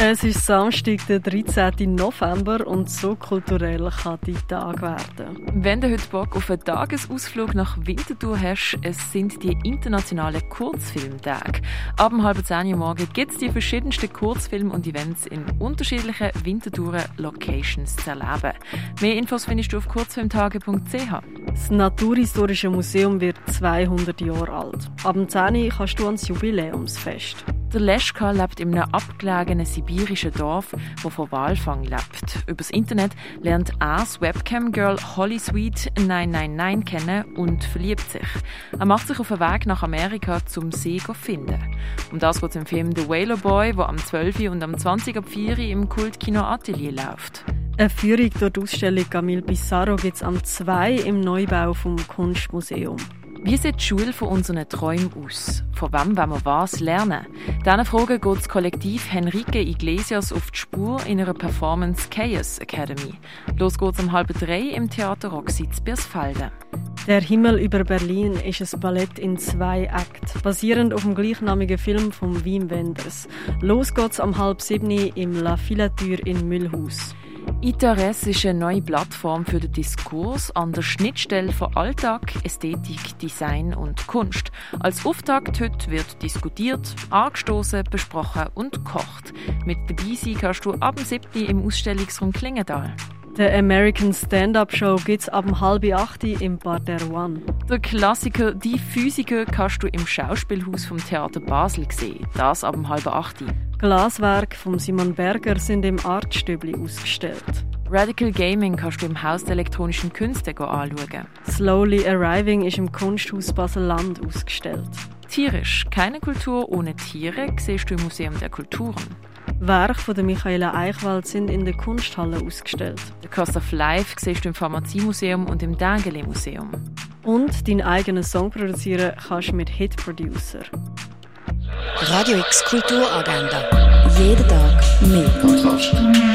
Es ist Samstag, der 13. November und so kulturell kann die Tag werden. Wenn du heute Bock auf einen Tagesausflug nach Winterthur hast, es sind die internationalen Kurzfilmtage. Ab um halb zehn Uhr morgen gibt es die verschiedensten Kurzfilme und Events in unterschiedlichen Winterthurer Locations zu erleben. Mehr Infos findest du auf kurzfilmtage.ch. Das Naturhistorische Museum wird 200 Jahre alt. Ab dem 10 Uhr kannst du ans Jubiläumsfest. Der Leschka lebt in einem abgelegenen sibirischen Dorf, wo von Walfang lebt. Übers Internet lernt er Webcam-Girl Holly Sweet 999 kennen und verliebt sich. Er macht sich auf den Weg nach Amerika zum See zu finden. Um das geht es im Film The Whaler Boy, der am 12. und am 20. ab 4. im Kultkino Atelier läuft. Eine Führung durch die Ausstellung Camille Pissarro gibt es am 2 im Neubau vom Kunstmuseum. Wie sieht die Schule von unseren Träumen aus? Von wem wollen wir was lernen? Diesen Fragen geht das Kollektiv Henrique Iglesias auf die Spur in ihrer Performance Chaos Academy. Los geht's um halb drei im Theater Roxy zu Biersfelden. Der Himmel über Berlin ist ein Ballett in zwei Akten, basierend auf dem gleichnamigen Film von Wim Wenders. Los geht's um halb sieben im La Filature in Müllhaus. ITRS ist eine neue Plattform für den Diskurs an der Schnittstelle von Alltag, Ästhetik, Design und Kunst. Als Auftakt heute wird diskutiert, angestoßen, besprochen und gekocht. Mit dabei sein kannst du ab dem 7. im Ausstellungsraum Klingendal. Der American Stand-Up Show gibt's ab um halb acht im Bar der One. Der Klassiker Die Physiker kannst du im Schauspielhaus vom Theater Basel sehen. Das ab um halb acht. Glaswerke von Simon Berger sind im Artstübli ausgestellt. Radical Gaming kannst du im Haus der elektronischen Künste anschauen. Slowly Arriving ist im Kunsthaus Basel-Land ausgestellt. Tierisch, keine Kultur ohne Tiere, siehst du im Museum der Kulturen. Werke von der Michaela Eichwald sind in der Kunsthalle ausgestellt. The Cost of Life siehst du im Pharmaziemuseum und im Dengeli Museum. Und deinen eigenen Song produzieren kannst du mit Hit Producer. Radio X Kulturagenda. Jeden Tag mehr.